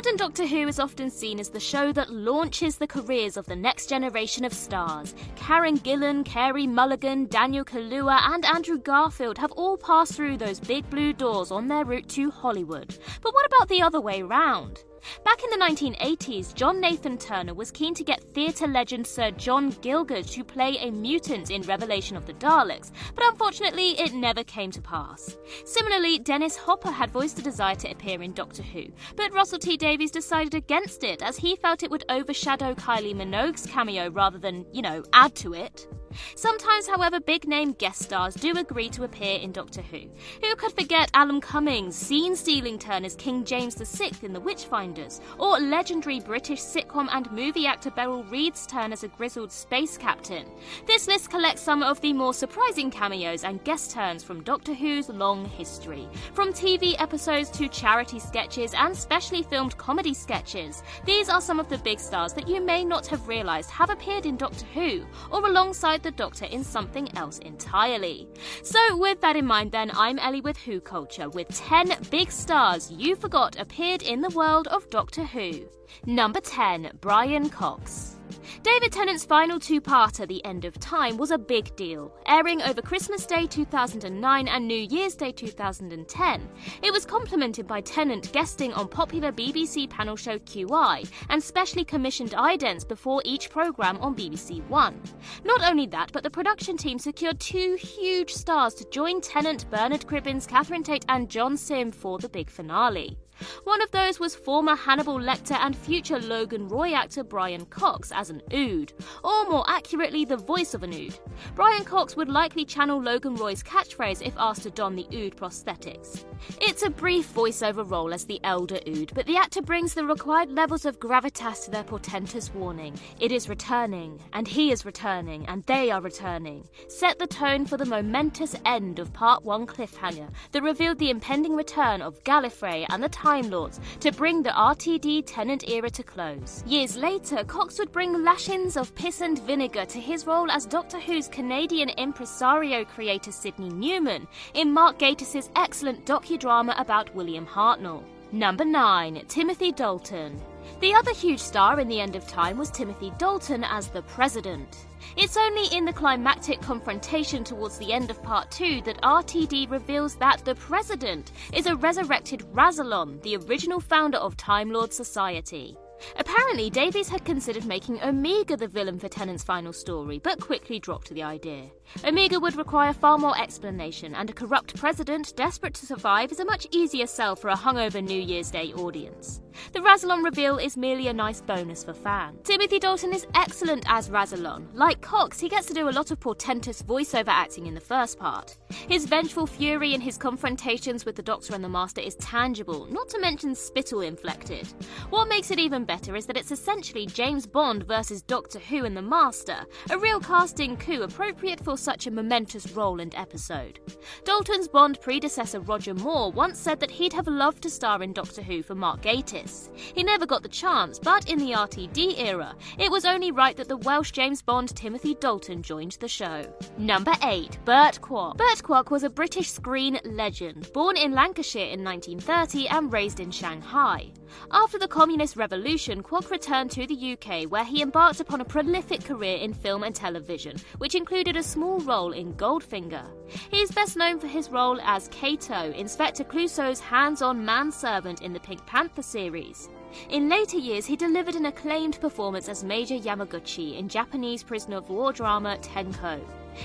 Modern Doctor Who is often seen as the show that launches the careers of the next generation of stars. Karen Gillan, Carey Mulligan, Daniel Kaluuya, and Andrew Garfield have all passed through those big blue doors on their route to Hollywood. But what about the other way round? Back in the 1980s, John Nathan Turner was keen to get theatre legend Sir John Gielgud to play a mutant in Revelation of the Daleks, but unfortunately it never came to pass. Similarly, Dennis Hopper had voiced a desire to appear in Doctor Who, but Russell T Davies decided against it as he felt it would overshadow Kylie Minogue's cameo rather than, you know, add to it. Sometimes, however, big name guest stars do agree to appear in Doctor Who. Who could forget Alan Cumming's, scene stealing turn as King James VI in The Witchfinders, or legendary British sitcom and movie actor Beryl Reid's turn as a grizzled space captain? This list collects some of the more surprising cameos and guest turns from Doctor Who's long history. From TV episodes to charity sketches and specially filmed comedy sketches, these are some of the big stars that you may not have realised have appeared in Doctor Who, or alongside the Doctor in something else entirely. So, with that in mind, then, I'm Ellie with Who Culture, with 10 big stars you forgot appeared in the world of Doctor Who. Number 10, Brian Cox. David Tennant's final two parter, The End of Time, was a big deal, airing over Christmas Day 2009 and New Year's Day 2010. It was complemented by Tennant guesting on popular BBC panel show QI and specially commissioned idents before each programme on BBC One. Not only that, but the production team secured two huge stars to join Tennant, Bernard Cribbins, Catherine Tate, and John Simm for the big finale. One of those was former Hannibal Lecter and future Logan Roy actor Brian Cox as an Ood, or more accurately, the voice of an Ood. Brian Cox would likely channel Logan Roy's catchphrase if asked to don the Ood prosthetics. It's a brief voiceover role as the elder Ood, but the actor brings the required levels of gravitas to their portentous warning. It is returning, and he is returning, and they are returning. Set the tone for the momentous end of Part 1 cliffhanger that revealed the impending return of Gallifrey and the Time Lords to bring the RTD Tennant era to close. Years later, Cox would bring lashings of piss and vinegar to his role as Doctor Who's Canadian impresario creator Sydney Newman in Mark Gatiss' excellent docudrama about William Hartnell. Number 9, Timothy Dalton. The other huge star in The End of Time was Timothy Dalton as the President. It's only in the climactic confrontation towards the end of part 2 that RTD reveals that the President is a resurrected Rassilon, the original founder of Time Lord Society. Apparently, Davies had considered making Omega the villain for Tennant's final story, but quickly dropped the idea. Omega would require far more explanation, and a corrupt president desperate to survive is a much easier sell for a hungover New Year's Day audience. The Rassilon reveal is merely a nice bonus for fans. Timothy Dalton is excellent as Rassilon. Like Cox, he gets to do a lot of portentous voiceover acting in the first part. His vengeful fury in his confrontations with the Doctor and the Master is tangible, not to mention spittle inflected. What makes it even better is that it's essentially James Bond versus Doctor Who and the Master, a real casting coup appropriate for such a momentous role and episode. Dalton's Bond predecessor Roger Moore once said that he'd have loved to star in Doctor Who for Mark Gatiss. He never got the chance, but in the RTD era, it was only right that the Welsh James Bond Timothy Dalton joined the show. Number 8. Burt Kwouk. Burt Kwouk was a British screen legend, born in Lancashire in 1930 and raised in Shanghai. After the Communist Revolution, Kwouk returned to the UK where he embarked upon a prolific career in film and television, which included a small role in Goldfinger. He is best known for his role as Kato, Inspector Clouseau's hands on manservant in the Pink Panther series. In later years, he delivered an acclaimed performance as Major Yamaguchi in Japanese prisoner of war drama Tenko.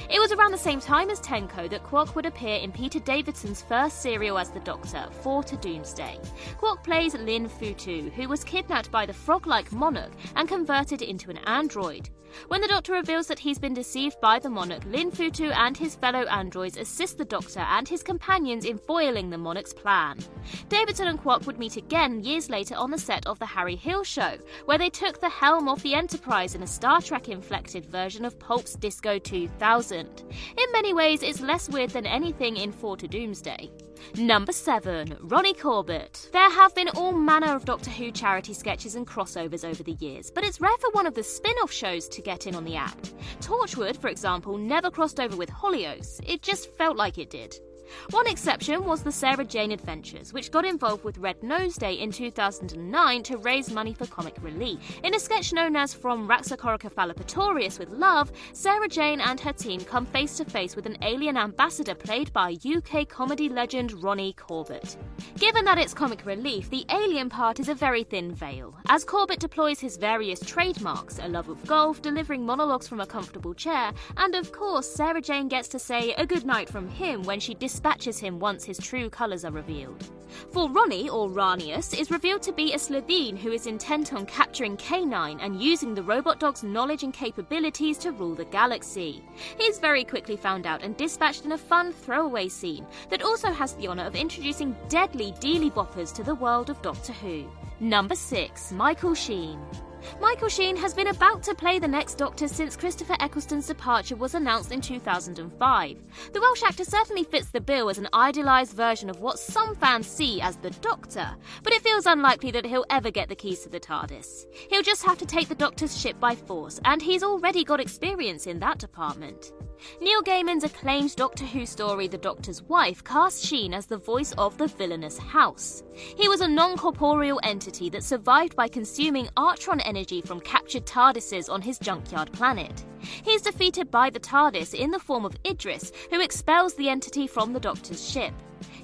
It was around the same time as Tenko that Kwouk would appear in Peter Davidson's first serial as the Doctor, Four to Doomsday. Kwouk plays Lin Futu, who was kidnapped by the frog like monarch and converted into an android. When the Doctor reveals that he's been deceived by the monarch, Lin Futu and his fellow androids assist the Doctor and his companions in foiling the monarch's plan. Davidson and Kwouk would meet again years later on the set of The Harry Hill Show, where they took the helm of the Enterprise in a Star Trek inflected version of Pulp's Disco 2000. In many ways, it's less weird than anything in Four to Doomsday. Number 7. Ronnie Corbett. There have been all manner of Doctor Who charity sketches and crossovers over the years, but it's rare for one of the spin off shows to get in on the act. Torchwood, for example, never crossed over with Hollyoaks, it just felt like it did. One exception was the Sarah Jane Adventures, which got involved with Red Nose Day in 2009 to raise money for comic relief. In a sketch known as From Raxacoricofallapatorius with Love, Sarah Jane and her team come face to face with an alien ambassador played by UK comedy legend Ronnie Corbett. Given that it's comic relief, the alien part is a very thin veil, as Corbett deploys his various trademarks a love of golf, delivering monologues from a comfortable chair, and of course, Sarah Jane gets to say a good night from him when she dis dispatches him once his true colours are revealed. For Ronnie, or Ranius, is revealed to be a Slitheen who is intent on capturing K9 and using the robot dog's knowledge and capabilities to rule the galaxy. He is very quickly found out and dispatched in a fun throwaway scene that also has the honour of introducing deadly dealy boppers to the world of Doctor Who. Number 6. Michael Sheen. Michael Sheen has been about to play the next Doctor since Christopher Eccleston's departure was announced in 2005. The Welsh actor certainly fits the bill as an idealised version of what some fans see as the Doctor, but it feels unlikely that he'll ever get the keys to the TARDIS. He'll just have to take the Doctor's ship by force, and he's already got experience in that department. Neil Gaiman's acclaimed Doctor Who story, The Doctor's Wife, cast Sheen as the voice of the villainous House. He was a non corporeal entity that survived by consuming Artron energy from captured TARDISes on his junkyard planet. He's defeated by the TARDIS in the form of Idris, who expels the entity from the Doctor's ship.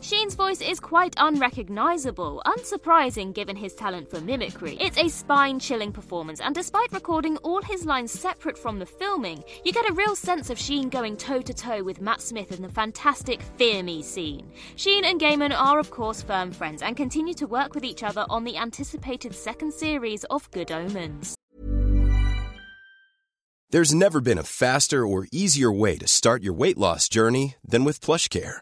Sheen's voice is quite unrecognisable, unsurprising given his talent for mimicry. It's a spine chilling performance, and despite recording all his lines separate from the filming, you get a real sense of Sheen going toe to toe with Matt Smith in the fantastic Fear Me scene. Sheen and Gaiman are, of course, firm friends and continue to work with each other on the anticipated second series of Good Omens. There's never been a faster or easier way to start your weight loss journey than with PlushCare.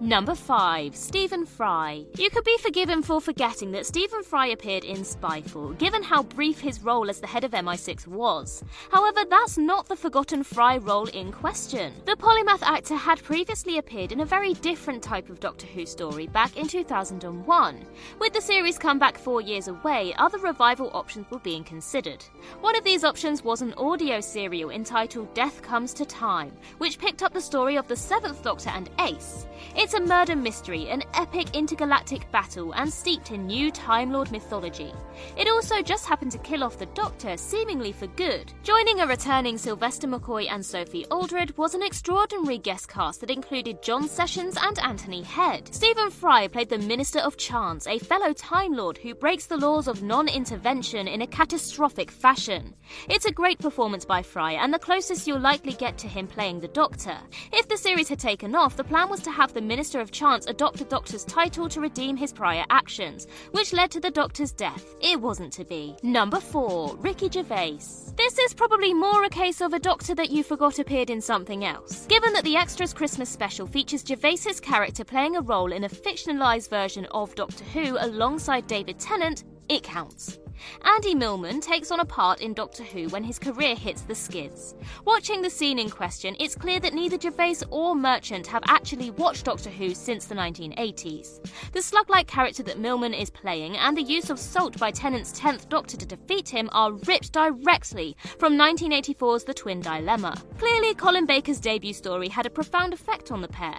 Number 5. Stephen Fry. You could be forgiven for forgetting that Stephen Fry appeared in Spyfall, given how brief his role as the head of MI6 was. However, that's not the forgotten Fry role in question. The polymath actor had previously appeared in a very different type of Doctor Who story back in 2001. With the series come back four years away, other revival options were being considered. One of these options was an audio serial entitled Death Comes to Time, which picked up the story of the Seventh Doctor and Ace. It's a murder mystery, an epic intergalactic battle, and steeped in new Time Lord mythology. It also just happened to kill off the Doctor, seemingly for good. Joining a returning Sylvester McCoy and Sophie Aldred was an extraordinary guest cast that included John Sessions and Anthony Head. Stephen Fry played the Minister of Chance, a fellow Time Lord who breaks the laws of non intervention in a catastrophic fashion. It's a great performance by Fry, and the closest you'll likely get to him playing the Doctor. If the series had taken off, the plan was to have the Minister of Chance adopt the Doctor's title to redeem his prior actions, which led to the Doctor's death. It wasn't to be. Number 4. Ricky Gervais. This is probably more a case of a Doctor that you forgot appeared in something else. Given that the Extras Christmas special features Gervais's character playing a role in a fictionalized version of Doctor Who alongside David Tennant, it counts. Andy Millman takes on a part in Doctor Who when his career hits the skids. Watching the scene in question, it's clear that neither Gervais or Merchant have actually watched Doctor Who since the 1980s. The slug like character that Millman is playing and the use of salt by Tennant's 10th Doctor to defeat him are ripped directly from 1984's The Twin Dilemma. Clearly, Colin Baker's debut story had a profound effect on the pair.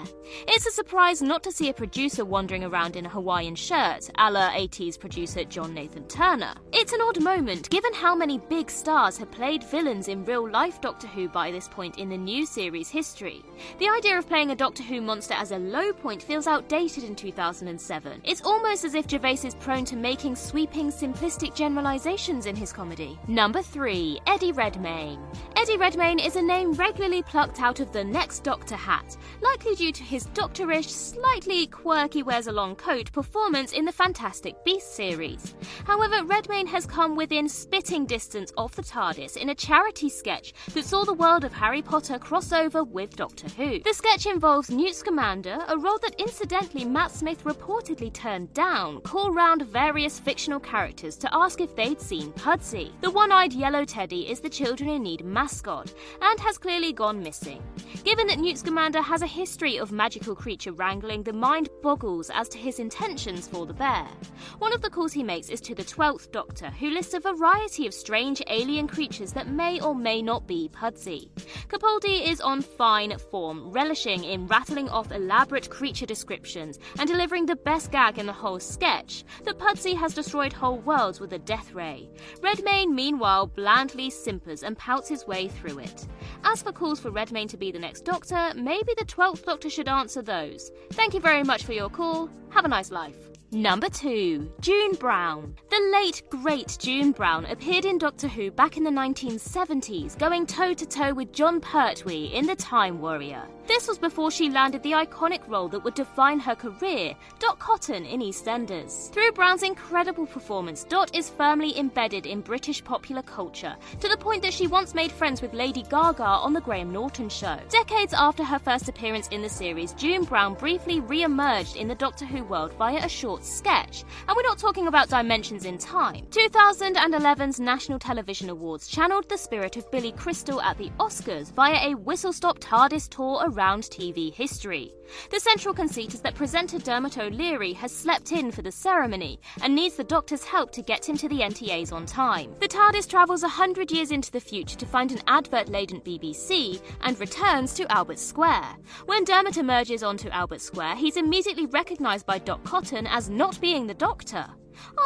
It's a surprise not to see a producer wandering around in a Hawaiian shirt, a la 80s producer John Nathan Turner. It's an odd moment, given how many big stars have played villains in real life Doctor Who by this point in the new series' history. The idea of playing a Doctor Who monster as a low point feels outdated in 2007. It's almost as if Gervais is prone to making sweeping, simplistic generalizations in his comedy. Number 3. Eddie Redmayne. Eddie Redmayne is a name regularly plucked out of the Next Doctor hat, likely due to his doctorish, slightly quirky wears a long coat performance in the Fantastic Beasts series. However, Redmayne has come within spitting distance of the TARDIS in a charity sketch that saw the world of Harry Potter crossover with Doctor Who. The sketch involves Newt Scamander, a role that incidentally Matt Smith reportedly turned down, call round various fictional characters to ask if they'd seen Pudsey. The one eyed yellow teddy is the Children in Need mascot and has clearly gone missing. Given that Newt Scamander has a history of magical creature wrangling, the mind boggles as to his intentions for the bear. One of the calls he makes is to the 12th Doctor, who lists a variety of strange alien creatures that may or may not be Pudsey. Capaldi is on fine form, relishing in rattling off elaborate creature descriptions and delivering the best gag in the whole sketch that Pudsey has destroyed whole worlds with a death ray. Redmayne, meanwhile, blandly simpers and pouts his way through it. As for calls for Redmayne to be the next Doctor, maybe the 12th Doctor should answer those. Thank you very much for your call. Have a nice life. Number 2. June Brown. The late, great June Brown appeared in Doctor Who back in the 1970s, going toe to toe with Jon Pertwee in The Time Warrior. This was before she landed the iconic role that would define her career, Dot Cotton in EastEnders. Through Brown's incredible performance, Dot is firmly embedded in British popular culture, to the point that she once made friends with Lady Gaga on The Graham Norton Show. Decades after her first appearance in the series, June Brown briefly re emerged in the Doctor Who world via a short sketch. And we're not talking about dimensions in time. 2011's National Television Awards channeled the spirit of Billy Crystal at the Oscars via a whistle stop TARDIS tour around TV history. The central conceit is that presenter Dermot O'Leary has slept in for the ceremony and needs the Doctor's help to get him to the NTAs on time. The TARDIS travels 100 years into the future to find an advert laden BBC and returns to Albert Square. When Dermot emerges onto Albert Square, he's immediately recognised by Dot Cotton as not being the Doctor.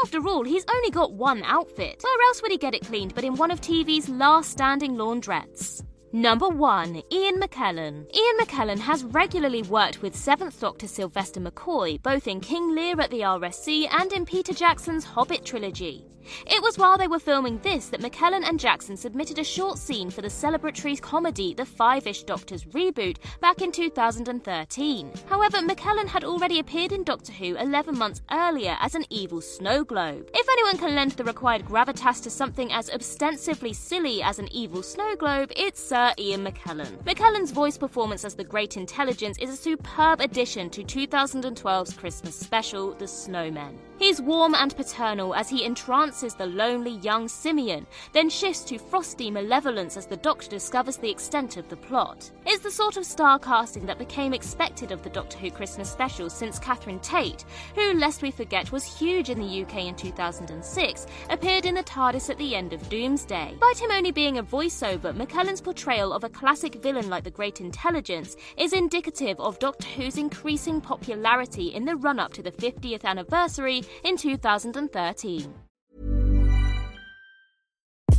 After all, he's only got one outfit. Where else would he get it cleaned but in one of TV's last standing laundrettes? Number 1. Ian McKellen. Ian McKellen has regularly worked with 7th Doctor Sylvester McCoy, both in King Lear at the RSC and in Peter Jackson's Hobbit trilogy. It was while they were filming this that McKellen and Jackson submitted a short scene for the celebratory comedy The Five-ish Doctors reboot back in 2013. However, McKellen had already appeared in Doctor Who 11 months earlier as an evil snow globe. If anyone can lend the required gravitas to something as ostensibly silly as an evil snow globe, it's Sir Ian McKellen. McKellen's voice performance as the Great Intelligence is a superb addition to 2012's Christmas special, The Snowmen. He's warm and paternal as he entrances the lonely young Simeon, then shifts to frosty malevolence as the Doctor discovers the extent of the plot. It's the sort of star casting that became expected of the Doctor Who Christmas special since Catherine Tate, who, lest we forget, was huge in the UK in 2006, appeared in the TARDIS at the end of Doomsday. Despite him only being a voiceover, McKellen's portrayal of a classic villain like the Great Intelligence is indicative of Doctor Who's increasing popularity in the run up to the 50th anniversary in 2013.